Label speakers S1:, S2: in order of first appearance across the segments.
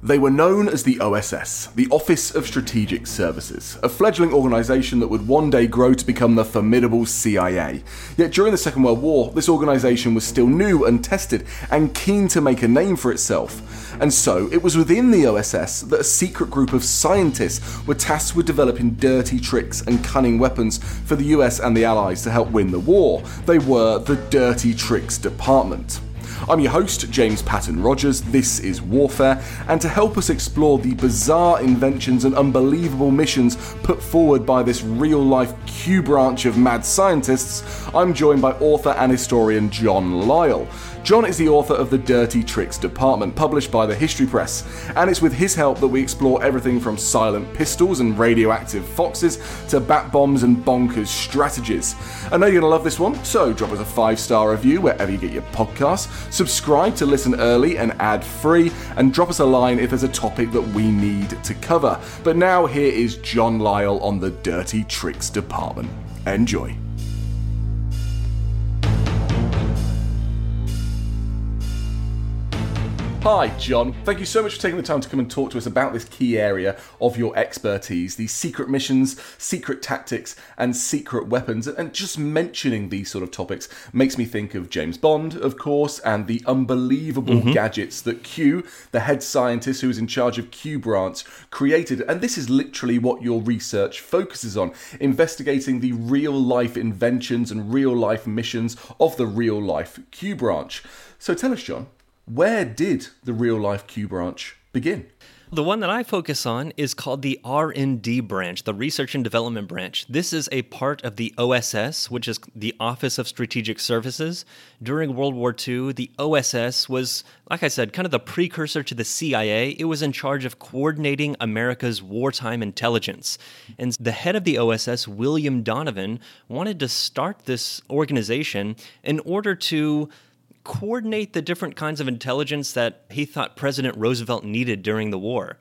S1: They were known as the OSS, the Office of Strategic Services, a fledgling organisation that would one day grow to become the formidable CIA. Yet during the Second World War, this organisation was still new and tested and keen to make a name for itself. And so, it was within the OSS that a secret group of scientists were tasked with developing dirty tricks and cunning weapons for the US and the Allies to help win the war. They were the Dirty Tricks Department. I'm your host, James Patton Rogers. This is Warfare, and to help us explore the bizarre inventions and unbelievable missions put forward by this real life Q branch of mad scientists, I'm joined by author and historian John Lisle. John is the author of The Dirty Tricks Department, published by the History Press, and it's with his help that we explore everything from silent pistols and radioactive foxes to bat bombs and bonkers strategies. I know you're going to love this one, so drop us a five star review wherever you get your podcasts, subscribe to listen early and ad free, and drop us a line if there's a topic that we need to cover. But now, here is John Lisle on The Dirty Tricks Department. Enjoy. Hi, John. Thank you so much for taking the time to come and talk to us about this key area of your expertise these secret missions, secret tactics, and secret weapons. And just mentioning these sort of topics makes me think of James Bond, of course, and the unbelievable mm-hmm. gadgets that Q, the head scientist who is in charge of Q Branch, created. And this is literally what your research focuses on investigating the real life inventions and real life missions of the real life Q Branch. So tell us, John where did the real life Q branch begin?
S2: The one that I focus on is called the R&D branch, the research and development branch. This is a part of the OSS, which is the Office of Strategic Services. During World War II, the OSS was, like I said, kind of the precursor to the CIA. It was in charge of coordinating America's wartime intelligence. And the head of the OSS, William Donovan, wanted to start this organization in order to coordinate the different kinds of intelligence that he thought President Roosevelt needed during the war.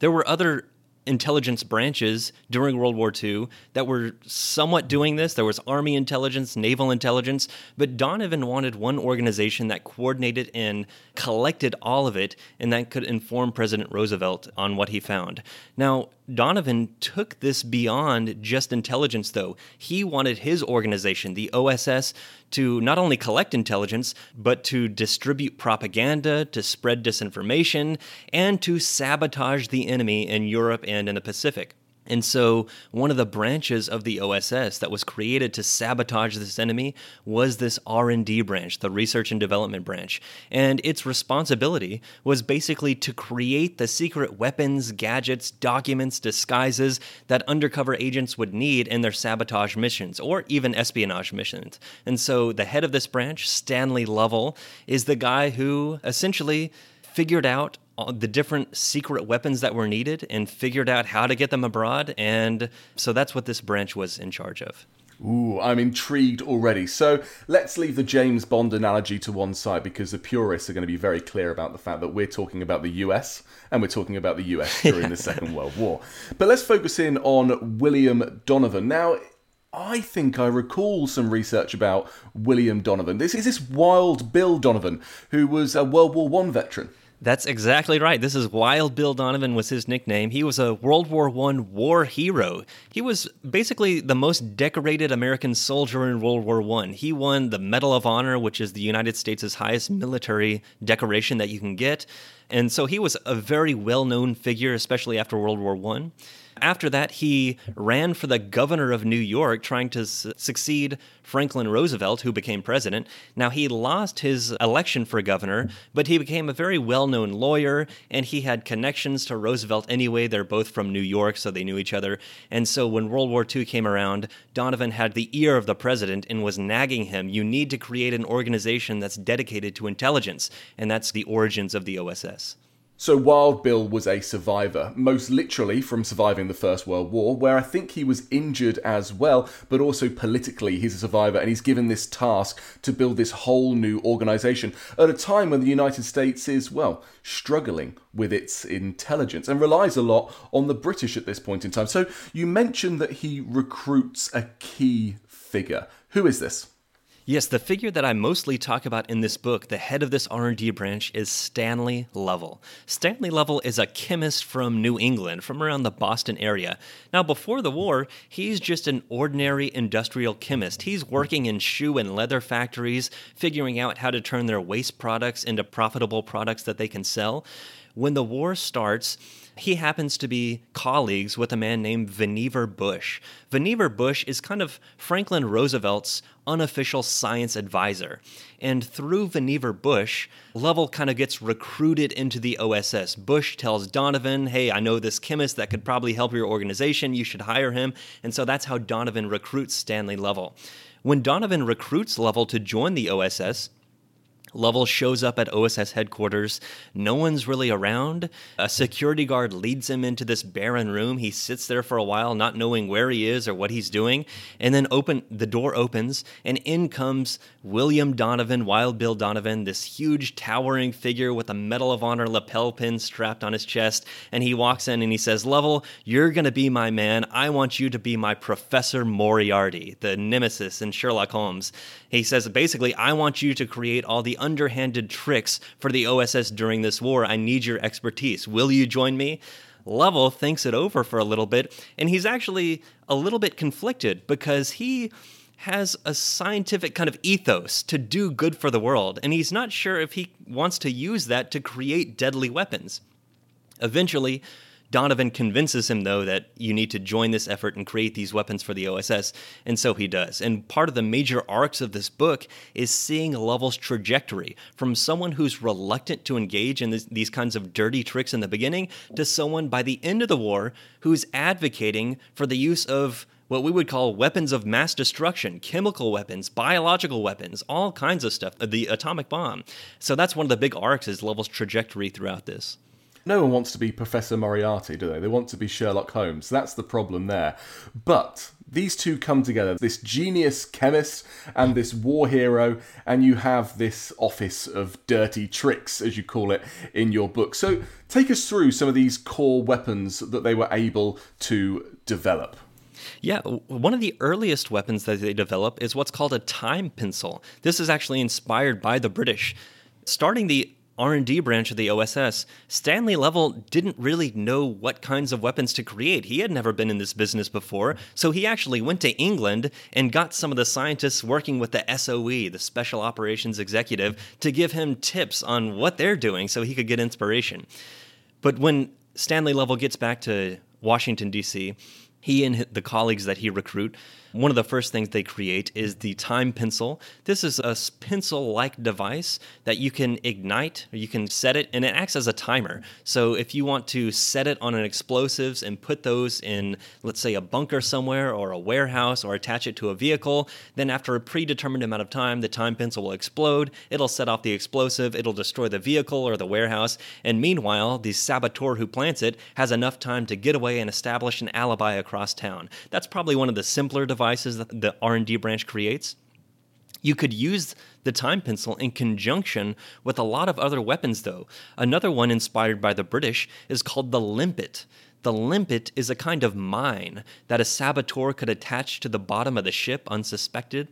S2: There were other intelligence branches during World War II that were somewhat doing this. There was Army intelligence, naval intelligence, but Donovan wanted one organization that coordinated and collected all of it and that could inform President Roosevelt on what he found. Now, Donovan took this beyond just intelligence, though. He wanted his organization, the OSS, to not only collect intelligence, but to distribute propaganda, to spread disinformation, and to sabotage the enemy in Europe and in the Pacific. And so, one of the branches of the OSS that was created to sabotage this enemy was this R&D branch, the research and development branch. And its responsibility was basically to create the secret weapons, gadgets, documents, disguises that undercover agents would need in their sabotage missions or even espionage missions. And so, the head of this branch, Stanley Lovell, is the guy who essentially figured out the different secret weapons that were needed and figured out how to get them abroad. And so that's what this branch was in charge of.
S1: Ooh, I'm intrigued already. So let's leave the James Bond analogy to one side because the purists are going to be very clear about the fact that we're talking about the US and we're talking about the US during the Second World War. But let's focus in on William Donovan. Now, I think I recall some research about William Donovan. This is this Wild Bill Donovan, who was a World War One veteran.
S2: That's exactly right. This is Wild Bill Donovan was his nickname. He was a World War I war hero. He was basically the most decorated American soldier in World War I. He won the Medal of Honor, which is the United States' highest military decoration that you can get. And so he was a very well-known figure, especially after World War I. After that, he ran for the governor of New York, trying to su- succeed Franklin Roosevelt, who became president. Now, he lost his election for governor, but he became a very well known lawyer, and he had connections to Roosevelt anyway. They're both from New York, so they knew each other. And so when World War II came around, Donovan had the ear of the president and was nagging him you need to create an organization that's dedicated to intelligence. And that's the origins of the OSS.
S1: So Wild Bill was a survivor, most literally from surviving the First World War, where I think he was injured as well, but also politically he's a survivor and he's given this task to build this whole new organization at a time when the United States is, well, struggling with its intelligence and relies a lot on the British at this point in time. So you mentioned that he recruits a key figure. Who is this?
S2: Yes, the figure that I mostly talk about in this book, the head of this R&D branch is Stanley Lovell. Stanley Lovell is a chemist from New England, from around the Boston area. Now, before the war, he's just an ordinary industrial chemist. He's working in shoe and leather factories, figuring out how to turn their waste products into profitable products that they can sell. When the war starts, he happens to be colleagues with a man named Vannevar Bush. Vannevar Bush is kind of Franklin Roosevelt's unofficial science advisor. And through Vannevar Bush, Lovell kind of gets recruited into the OSS. Bush tells Donovan, hey, I know this chemist that could probably help your organization. You should hire him. And so that's how Donovan recruits Stanley Lovell. When Donovan recruits Lovell to join the OSS, Lovell shows up at OSS headquarters. No one's really around. A security guard leads him into this barren room. He sits there for a while, not knowing where he is or what he's doing. And then open the door opens, and in comes William Donovan, Wild Bill Donovan, this huge towering figure with a Medal of Honor lapel pin strapped on his chest. And he walks in and he says, Lovell, you're gonna be my man. I want you to be my Professor Moriarty, the nemesis in Sherlock Holmes. He says basically, I want you to create all the underhanded tricks for the OSS during this war. I need your expertise. Will you join me? Lovell thinks it over for a little bit, and he's actually a little bit conflicted because he has a scientific kind of ethos to do good for the world, and he's not sure if he wants to use that to create deadly weapons. Eventually, Donovan convinces him, though, that you need to join this effort and create these weapons for the OSS, and so he does. And part of the major arcs of this book is seeing Lovell's trajectory from someone who's reluctant to engage in this, these kinds of dirty tricks in the beginning to someone by the end of the war who's advocating for the use of what we would call weapons of mass destruction, chemical weapons, biological weapons, all kinds of stuff, the atomic bomb. So that's one of the big arcs is Lovell's trajectory throughout this.
S1: No one wants to be Professor Moriarty, do they? They want to be Sherlock Holmes. That's the problem there. But these two come together this genius chemist and this war hero, and you have this office of dirty tricks, as you call it, in your book. So take us through some of these core weapons that they were able to develop.
S2: Yeah, one of the earliest weapons that they develop is what's called a time pencil. This is actually inspired by the British. Starting the R&D branch of the OSS, Stanley Lovell didn't really know what kinds of weapons to create. He had never been in this business before, so he actually went to England and got some of the scientists working with the SOE, the Special Operations Executive, to give him tips on what they're doing so he could get inspiration. But when Stanley Lovell gets back to Washington D.C., he and the colleagues that he recruit one of the first things they create is the time pencil. This is a pencil like device that you can ignite, or you can set it, and it acts as a timer. So if you want to set it on an explosives and put those in, let's say, a bunker somewhere or a warehouse or attach it to a vehicle, then after a predetermined amount of time, the time pencil will explode. It'll set off the explosive, it'll destroy the vehicle or the warehouse, and meanwhile, the saboteur who plants it has enough time to get away and establish an alibi across town. That's probably one of the simpler devices devices that the R&D branch creates, you could use the time pencil in conjunction with a lot of other weapons, though. Another one inspired by the British is called the limpet. The limpet is a kind of mine that a saboteur could attach to the bottom of the ship unsuspected.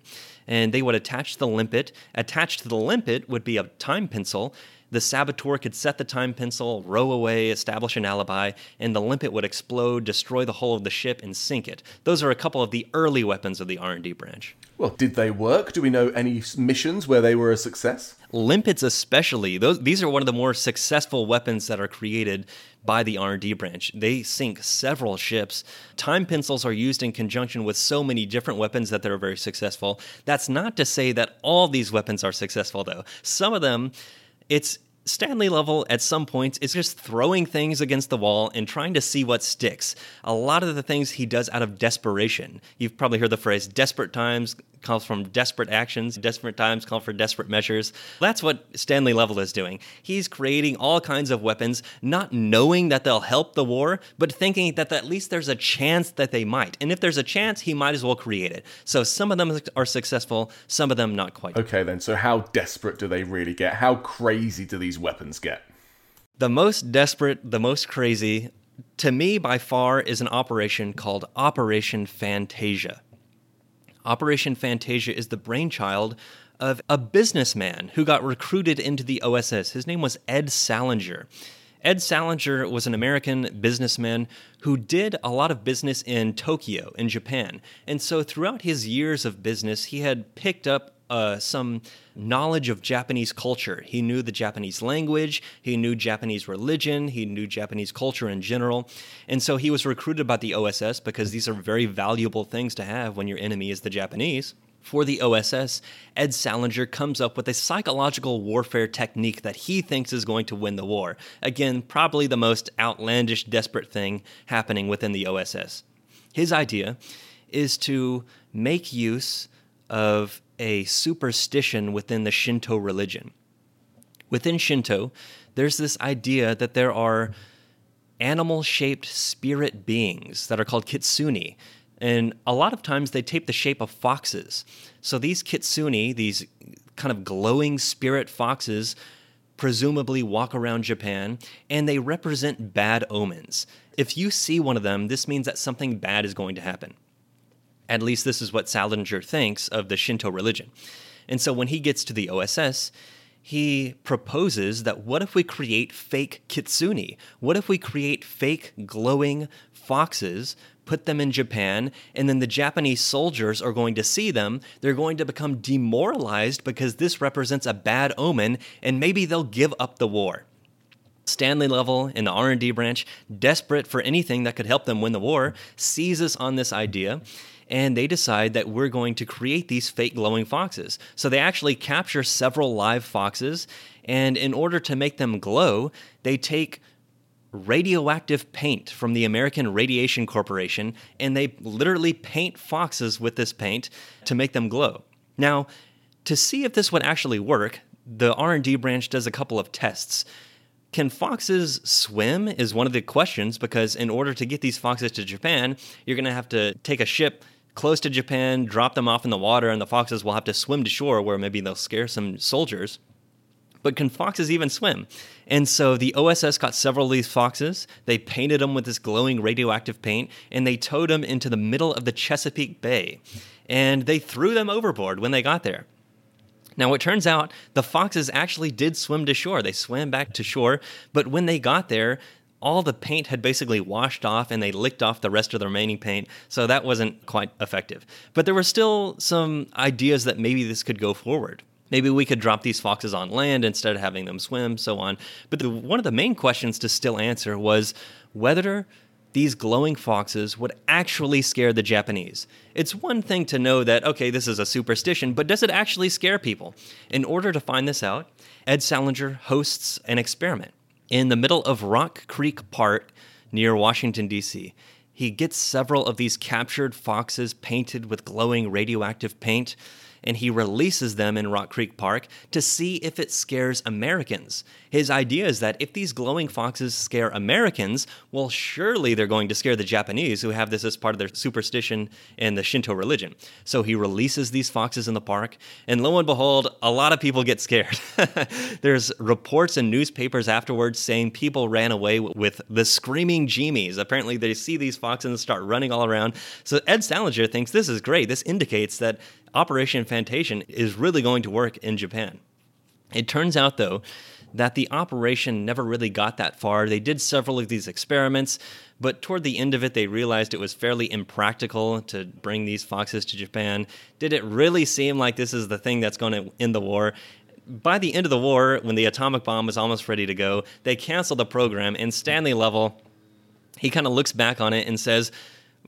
S2: and they would attach the limpet. Attached to the limpet would be a time pencil. The saboteur could set the time pencil, row away, establish an alibi, and the limpet would explode, destroy the hull of the ship, and sink it. Those are a couple of the early weapons of the R&D branch.
S1: Well, did they work? Do we know any missions where they were a success?
S2: Limpets especially, those these are one of the more successful weapons that are created by the R&D branch. They sink several ships. Time pencils are used in conjunction with so many different weapons that they're very successful. That's not to say that all these weapons are successful though. Some of them it's Stanley Lovell at some points is just throwing things against the wall and trying to see what sticks. A lot of the things he does out of desperation. You've probably heard the phrase desperate times calls from desperate actions, desperate times call for desperate measures. That's what Stanley Lovell is doing. He's creating all kinds of weapons, not knowing that they'll help the war, but thinking that at least there's a chance that they might. And if there's a chance, he might as well create it. So some of them are successful, some of them not quite.
S1: Okay, then. So how desperate do they really get? How crazy do these weapons get?
S2: The most desperate, the most crazy, to me by far, is an operation called Operation Fantasia. Operation Fantasia is the brainchild of a businessman who got recruited into the OSS. His name was Ed Salinger. Ed Salinger was an American businessman who did a lot of business in Tokyo, in Japan. And so throughout his years of business, he had picked up uh, some knowledge of Japanese culture. He knew the Japanese language, he knew Japanese religion, he knew Japanese culture in general. And so he was recruited by the OSS because these are very valuable things to have when your enemy is the Japanese. For the OSS, Ed Salinger comes up with a psychological warfare technique that he thinks is going to win the war. Again, probably the most outlandish, desperate thing happening within the OSS. His idea is to make use of a superstition within the Shinto religion. Within Shinto, there's this idea that there are animal shaped spirit beings that are called kitsune. And a lot of times they take the shape of foxes. So these kitsune, these kind of glowing spirit foxes, presumably walk around Japan and they represent bad omens. If you see one of them, this means that something bad is going to happen. At least this is what Salinger thinks of the Shinto religion. And so when he gets to the OSS, he proposes that what if we create fake kitsune? What if we create fake glowing foxes, put them in Japan, and then the Japanese soldiers are going to see them. They're going to become demoralized because this represents a bad omen, and maybe they'll give up the war. Stanley Lovell in the R&D branch, desperate for anything that could help them win the war, seizes on this idea and they decide that we're going to create these fake glowing foxes. So they actually capture several live foxes, and in order to make them glow, they take radioactive paint from the American Radiation Corporation and they literally paint foxes with this paint to make them glow. Now, to see if this would actually work, the R&D branch does a couple of tests. Can foxes swim is one of the questions because in order to get these foxes to Japan, you're going to have to take a ship close to Japan, drop them off in the water, and the foxes will have to swim to shore where maybe they'll scare some soldiers. But can foxes even swim? And so the OSS got several of these foxes. They painted them with this glowing radioactive paint, and they towed them into the middle of the Chesapeake Bay. And they threw them overboard when they got there. Now, it turns out the foxes actually did swim to shore. They swam back to shore, but when they got there, all the paint had basically washed off and they licked off the rest of the remaining paint, so that wasn't quite effective. But there were still some ideas that maybe this could go forward. Maybe we could drop these foxes on land instead of having them swim, so on. But the, one of the main questions to still answer was whether these glowing foxes would actually scare the Japanese. It's one thing to know that, okay, this is a superstition, but does it actually scare people? In order to find this out, Ed Salinger hosts an experiment in the middle of Rock Creek Park near Washington, D.C. He gets several of these captured foxes painted with glowing radioactive paint and he releases them in Rock Creek Park to see if it scares Americans. His idea is that if these glowing foxes scare Americans, well, surely they're going to scare the Japanese who have this as part of their superstition in the Shinto religion. So he releases these foxes in the park, and lo and behold, a lot of people get scared. There's reports in newspapers afterwards saying people ran away with the screaming Jimis. Apparently, they see these foxes and start running all around. So Ed Salinger thinks this is great. This indicates that Operation Fantasian is really going to work in Japan. It turns out, though, that the operation never really got that far. They did several of these experiments, but toward the end of it, they realized it was fairly impractical to bring these foxes to Japan. Did it really seem like this is the thing that's going to end the war? By the end of the war, when the atomic bomb was almost ready to go, they canceled the program, and Stanley Lovell, he kind of looks back on it and says,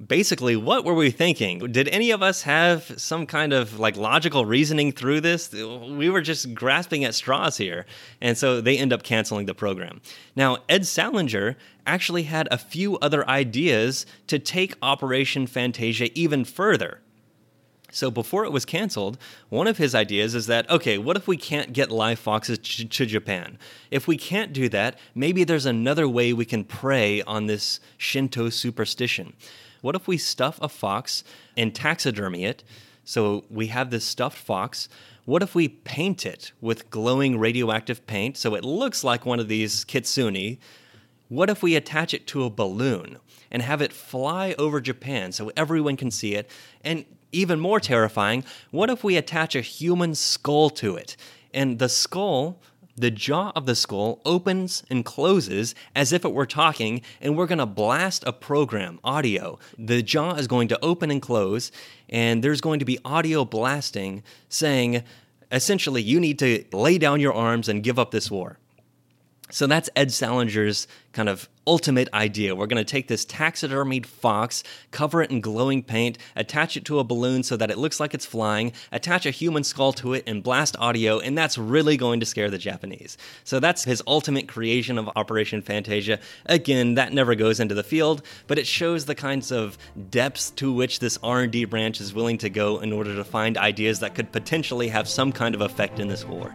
S2: basically what were we thinking did any of us have some kind of like logical reasoning through this we were just grasping at straws here and so they end up canceling the program now ed salinger actually had a few other ideas to take operation fantasia even further so before it was canceled, one of his ideas is that, okay, what if we can't get live foxes ch- to Japan? If we can't do that, maybe there's another way we can prey on this Shinto superstition. What if we stuff a fox and taxidermy it? So we have this stuffed fox. What if we paint it with glowing radioactive paint so it looks like one of these kitsune? What if we attach it to a balloon and have it fly over Japan so everyone can see it? And even more terrifying, what if we attach a human skull to it? And the skull the jaw of the skull opens and closes as if it were talking, and we're going to blast a program, audio. The jaw is going to open and close, and there's going to be audio blasting saying, essentially, you need to lay down your arms and give up this war. So that's Ed Salinger's kind of ultimate idea. We're going to take this taxidermied fox, cover it in glowing paint, attach it to a balloon so that it looks like it's flying, attach a human skull to it, and blast audio, and that's really going to scare the Japanese. So that's his ultimate creation of Operation Fantasia. Again, that never goes into the field, but it shows the kinds of depths to which this R&D branch is willing to go in order to find ideas that could potentially have some kind of effect in this war.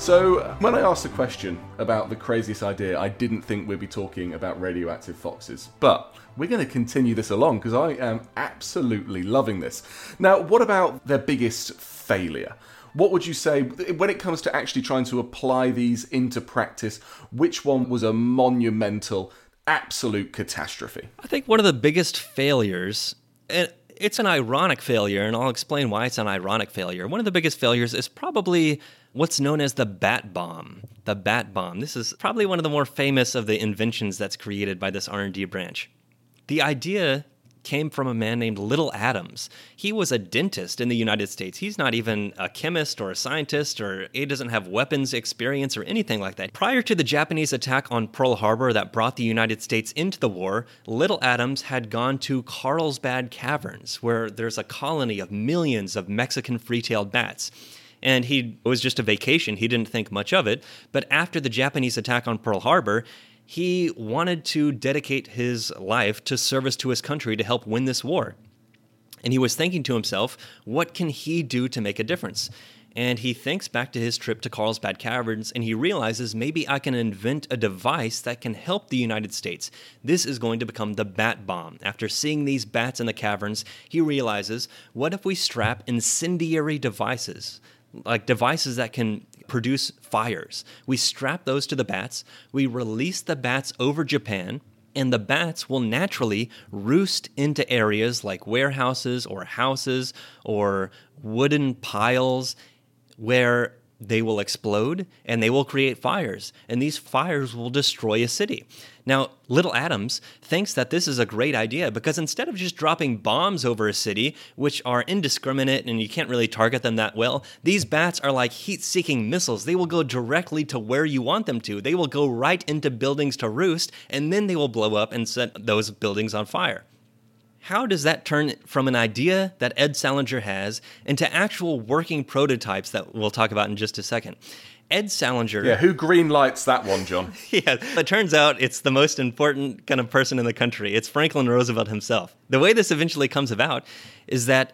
S1: So, when I asked the question about the craziest idea, I didn't think we'd be talking about radioactive foxes. But we're going to continue this along because I am absolutely loving this. Now, what about their biggest failure? What would you say when it comes to actually trying to apply these into practice? Which one was a monumental, absolute catastrophe?
S2: I think one of the biggest failures, and it's an ironic failure, and I'll explain why it's an ironic failure. One of the biggest failures is probably what's known as the bat bomb. The bat bomb. This is probably one of the more famous of the inventions that's created by this R&D branch. The idea came from a man named Lytle Adams. He was a dentist in the United States. He's not even a chemist or a scientist, or he doesn't have weapons experience or anything like that. Prior to the Japanese attack on Pearl Harbor that brought the United States into the war, Lytle Adams had gone to Carlsbad Caverns, where there's a colony of millions of Mexican free tailed bats and he was just a vacation. He didn't think much of it. But after the Japanese attack on Pearl Harbor, he wanted to dedicate his life to service to his country to help win this war. And he was thinking to himself, what can he do to make a difference? And he thinks back to his trip to Carlsbad Caverns and he realizes maybe I can invent a device that can help the United States. This is going to become the bat bomb. After seeing these bats in the caverns, he realizes what if we strap incendiary devices, like devices that can produce fires. We strap those to the bats, we release the bats over Japan, and the bats will naturally roost into areas like warehouses or houses or wooden piles where they will explode and they will create fires, and these fires will destroy a city. Now, Lytle Adams thinks that this is a great idea because instead of just dropping bombs over a city, which are indiscriminate and you can't really target them that well, these bats are like heat seeking missiles. They will go directly to where you want them to. They will go right into buildings to roost, and then they will blow up and set those buildings on fire how does that turn from an idea that Ed Salinger has into actual working prototypes that we'll talk about in just a second? Ed Salinger.
S1: Yeah, who green lights that one, John?
S2: yeah, it turns out it's the most important kind of person in the country. It's Franklin Roosevelt himself. The way this eventually comes about is that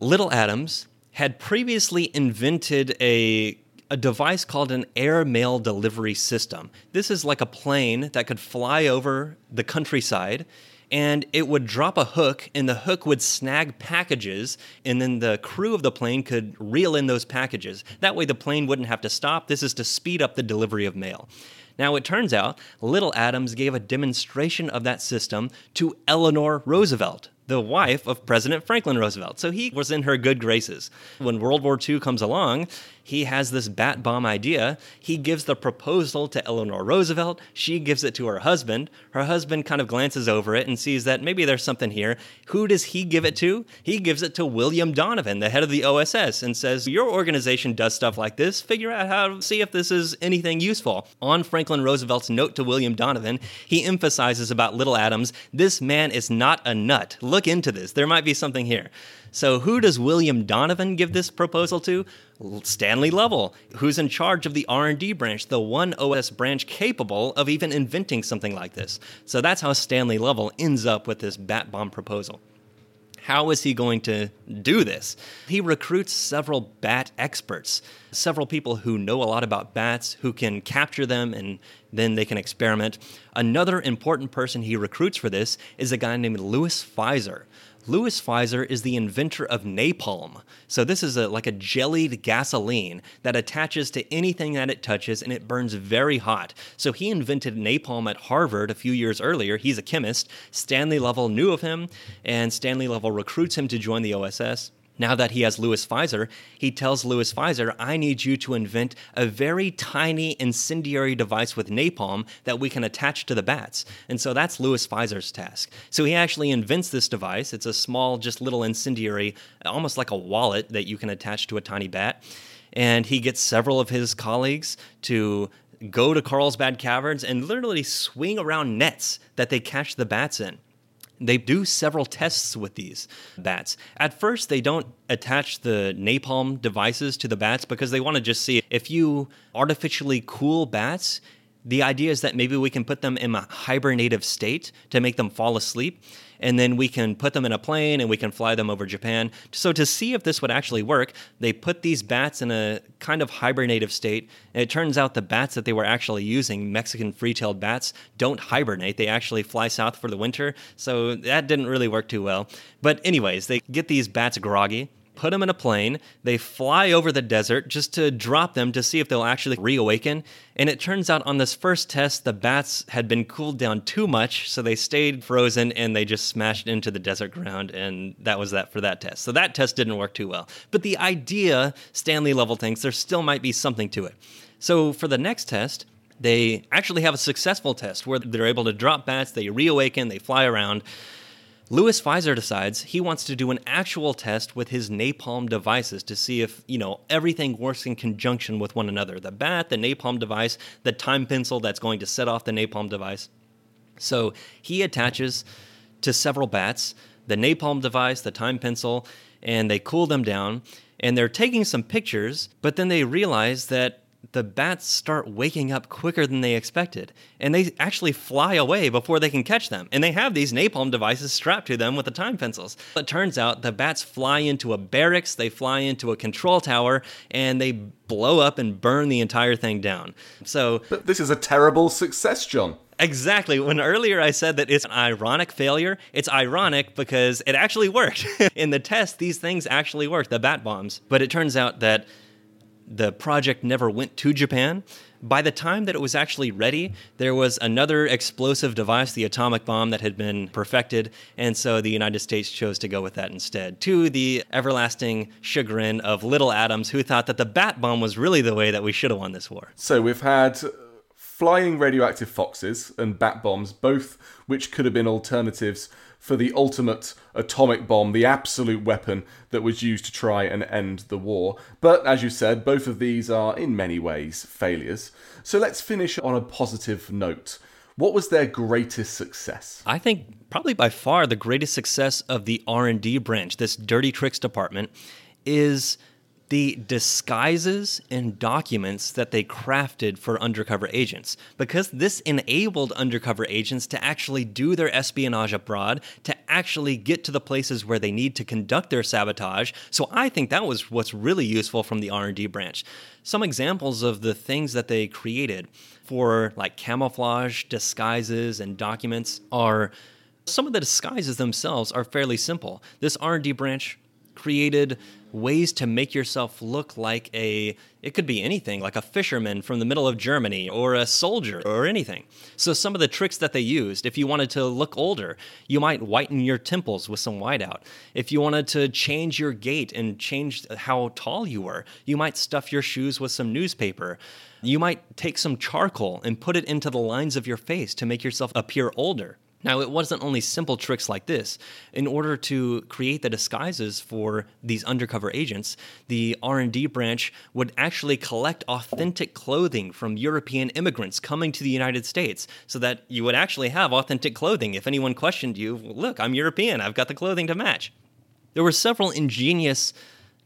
S2: Lytle Adams had previously invented a a device called an air mail delivery system. This is like a plane that could fly over the countryside and it would drop a hook and the hook would snag packages and then the crew of the plane could reel in those packages that way the plane wouldn't have to stop this is to speed up the delivery of mail now it turns out lytle adams gave a demonstration of that system to eleanor roosevelt the wife of President Franklin Roosevelt. So he was in her good graces. When World War II comes along, he has this bat bomb idea. He gives the proposal to Eleanor Roosevelt. She gives it to her husband. Her husband kind of glances over it and sees that maybe there's something here. Who does he give it to? He gives it to William Donovan, the head of the OSS, and says, Your organization does stuff like this. Figure out how to see if this is anything useful. On Franklin Roosevelt's note to William Donovan, he emphasizes about Lytle Adams this man is not a nut. Look into this. There might be something here. So, who does William Donovan give this proposal to? Stanley Lovell, who's in charge of the R&D branch, the one OS branch capable of even inventing something like this. So that's how Stanley Lovell ends up with this bat bomb proposal. How is he going to do this? He recruits several bat experts, several people who know a lot about bats, who can capture them and then they can experiment. Another important person he recruits for this is a guy named Louis Fieser. Louis Fieser is the inventor of napalm. So this is a, like a jellied gasoline that attaches to anything that it touches and it burns very hot. So he invented napalm at Harvard a few years earlier. He's a chemist. Stanley Lovell knew of him and Stanley Lovell recruits him to join the OSS. Now that he has Louis Fieser, he tells Louis Fieser, I need you to invent a very tiny incendiary device with napalm that we can attach to the bats. And so that's Louis Fieser's task. So he actually invents this device. It's a small, just little incendiary, almost like a wallet that you can attach to a tiny bat. And he gets several of his colleagues to go to Carlsbad Caverns and literally swing around nets that they catch the bats in. They do several tests with these bats. At first, they don't attach the napalm devices to the bats because they want to just see if you artificially cool bats, the idea is that maybe we can put them in a hibernative state to make them fall asleep and then we can put them in a plane and we can fly them over Japan. So, to see if this would actually work, they put these bats in a kind of hibernative state. And it turns out the bats that they were actually using, Mexican free tailed bats, don't hibernate. They actually fly south for the winter. So, that didn't really work too well. But, anyways, they get these bats groggy put them in a plane. They fly over the desert just to drop them to see if they'll actually reawaken. And it turns out on this first test, the bats had been cooled down too much, so they stayed frozen and they just smashed into the desert ground. And that was that for that test. So that test didn't work too well. But the idea, Stanley Lovell thinks there still might be something to it. So for the next test, they actually have a successful test where they're able to drop bats, they reawaken, they fly around. Louis Fieser decides he wants to do an actual test with his napalm devices to see if, you know, everything works in conjunction with one another. The bat, the napalm device, the time pencil that's going to set off the napalm device. So he attaches to several bats the napalm device, the time pencil, and they cool them down. And they're taking some pictures, but then they realize that the bats start waking up quicker than they expected, and they actually fly away before they can catch them. And they have these napalm devices strapped to them with the time pencils. It turns out the bats fly into a barracks, they fly into a control tower, and they blow up and burn the entire thing down. So,
S1: but this is a terrible success, John.
S2: Exactly. When earlier I said that it's an ironic failure, it's ironic because it actually worked. In the test, these things actually worked, the bat bombs. But it turns out that the project never went to Japan. By the time that it was actually ready, there was another explosive device, the atomic bomb, that had been perfected, and so the United States chose to go with that instead, to the everlasting chagrin of Lytle Adams, who thought that the bat bomb was really the way that we should have won this war.
S1: So we've had flying radioactive foxes and bat bombs, both which could have been alternatives for the ultimate atomic bomb, the absolute weapon that was used to try and end the war. But as you said, both of these are in many ways failures. So let's finish on a positive note. What was their greatest success?
S2: I think probably by far the greatest success of the R&D branch, this dirty tricks department, is the disguises and documents that they crafted for undercover agents, because this enabled undercover agents to actually do their espionage abroad, to actually get to the places where they need to conduct their sabotage. So I think that was what's really useful from the R&D branch. Some examples of the things that they created for like camouflage, disguises, and documents are some of the disguises themselves are fairly simple. This R&D branch created ways to make yourself look like a it could be anything like a fisherman from the middle of Germany or a soldier or anything. So some of the tricks that they used, if you wanted to look older, you might whiten your temples with some whiteout. If you wanted to change your gait and change how tall you were, you might stuff your shoes with some newspaper. You might take some charcoal and put it into the lines of your face to make yourself appear older. Now, it wasn't only simple tricks like this. In order to create the disguises for these undercover agents, the R&D branch would actually collect authentic clothing from European immigrants coming to the United States so that you would actually have authentic clothing. If anyone questioned you, look, I'm European, I've got the clothing to match. There were several ingenious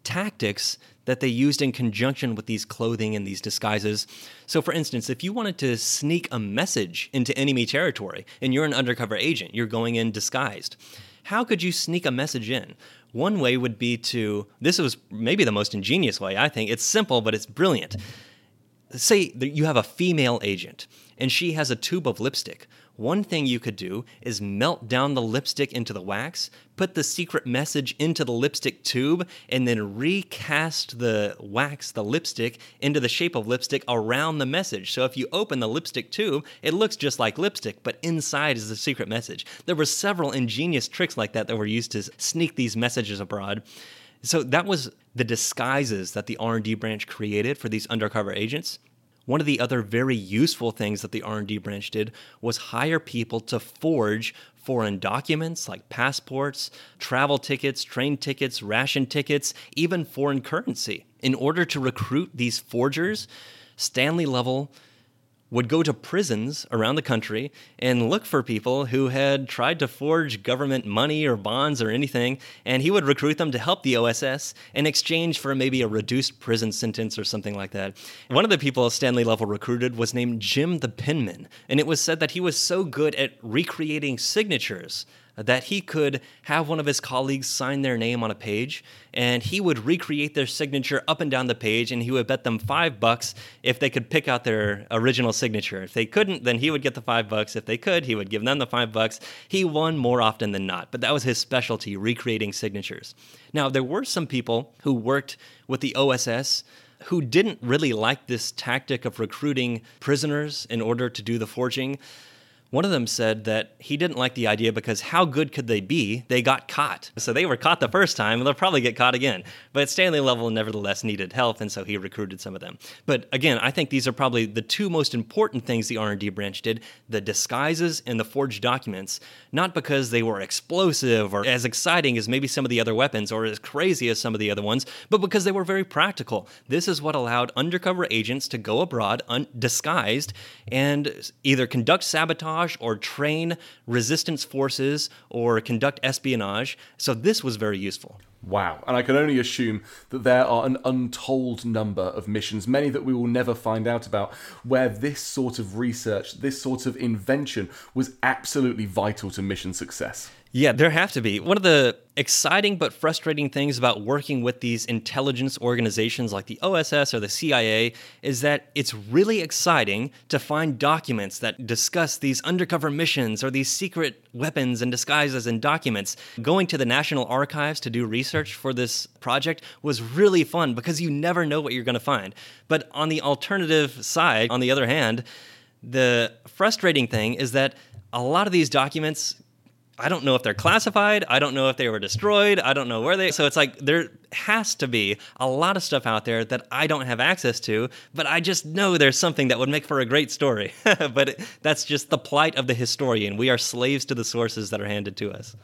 S2: tactics that they used in conjunction with these clothing and these disguises. So, for instance, if you wanted to sneak a message into enemy territory and you're an undercover agent, you're going in disguised, how could you sneak a message in? One way would be to, this was maybe the most ingenious way, I think. It's simple, but it's brilliant. Say that you have a female agent and she has a tube of lipstick. One thing you could do is melt down the lipstick into the wax, put the secret message into the lipstick tube, and then recast the wax, the lipstick, into the shape of lipstick around the message. So if you open the lipstick tube, it looks just like lipstick, but inside is the secret message. There were several ingenious tricks like that that were used to sneak these messages abroad. So that was the disguises that the R&D branch created for these undercover agents. One of the other very useful things that the R&D branch did was hire people to forge foreign documents like passports, travel tickets, train tickets, ration tickets, even foreign currency. In order to recruit these forgers, Stanley Lovell would go to prisons around the country and look for people who had tried to forge government money or bonds or anything, and he would recruit them to help the OSS in exchange for maybe a reduced prison sentence or something like that. One of the people Stanley Lovell recruited was named Jim the Penman, and it was said that he was so good at recreating signatures that he could have one of his colleagues sign their name on a page and he would recreate their signature up and down the page and he would bet them five bucks if they could pick out their original signature. If they couldn't, then he would get the five bucks. If they could, he would give them the five bucks. He won more often than not, but that was his specialty, recreating signatures. Now, there were some people who worked with the OSS who didn't really like this tactic of recruiting prisoners in order to do the forging. One of them said that he didn't like the idea because how good could they be? They got caught. So they were caught the first time, and they'll probably get caught again. But Stanley Lovell nevertheless needed help, and so he recruited some of them. But again, I think these are probably the two most important things the R&D branch did, the disguises and the forged documents, not because they were explosive or as exciting as maybe some of the other weapons or as crazy as some of the other ones, but because they were very practical. This is what allowed undercover agents to go abroad undisguised and either conduct sabotage sabotage or train resistance forces or conduct espionage. So this was very useful.
S1: Wow. And I can only assume that there are an untold number of missions, many that we will never find out about, where this sort of research, this sort of invention was absolutely vital to mission success.
S2: Yeah, there have to be. One of the exciting but frustrating things about working with these intelligence organizations like the OSS or the CIA is that it's really exciting to find documents that discuss these undercover missions or these secret weapons and disguises and documents. Going to the National Archives to do research for this project was really fun because you never know what you're going to find. But on the alternative side, on the other hand, the frustrating thing is that a lot of these documents I don't know if they're classified. I don't know if they were destroyed. I don't know where they. So it's like there has to be a lot of stuff out there that I don't have access to, but I just know there's something that would make for a great story. but that's just the plight of the historian. We are slaves to the sources that are handed to us.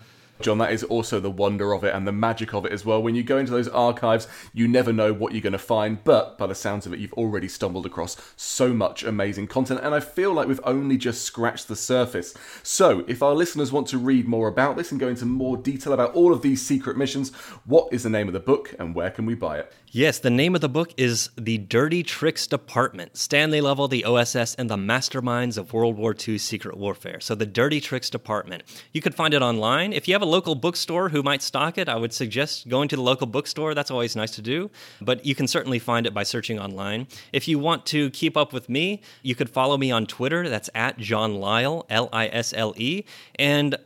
S1: John, that is also the wonder of it and the magic of it as well. When you go into those archives, you never know what you're going to find, but by the sounds of it, you've already stumbled across so much amazing content, and I feel like we've only just scratched the surface. So, if our listeners want to read more about this and go into more detail about all of these secret missions, what is the name of the book and where can we buy it?
S2: Yes, the name of the book is The Dirty Tricks Department Stanley Lovell, the OSS, and the Masterminds of World War II Secret Warfare. So, The Dirty Tricks Department. You could find it online. If you have a local bookstore who might stock it, I would suggest going to the local bookstore. That's always nice to do. But you can certainly find it by searching online. If you want to keep up with me, you could follow me on Twitter. That's at John Lisle, L I S L E. And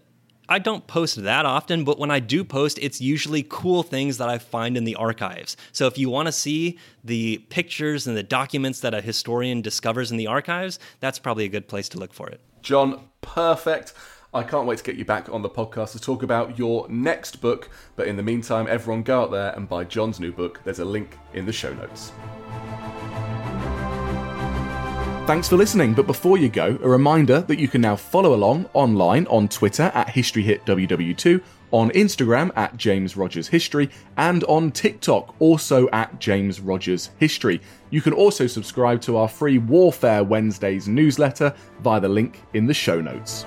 S2: I don't post that often, but when I do post, it's usually cool things that I find in the archives. So if you want to see the pictures and the documents that a historian discovers in the archives, that's probably a good place to look for it.
S1: John, perfect. I can't wait to get you back on the podcast to talk about your next book. But in the meantime, everyone go out there and buy John's new book. There's a link in the show notes. Thanks for listening, but before you go, a reminder that you can now follow along online on Twitter at HistoryHitWW2, on Instagram at James Rogers History, and on TikTok also at James Rogers History. You can also subscribe to our free Warfare Wednesdays newsletter via the link in the show notes.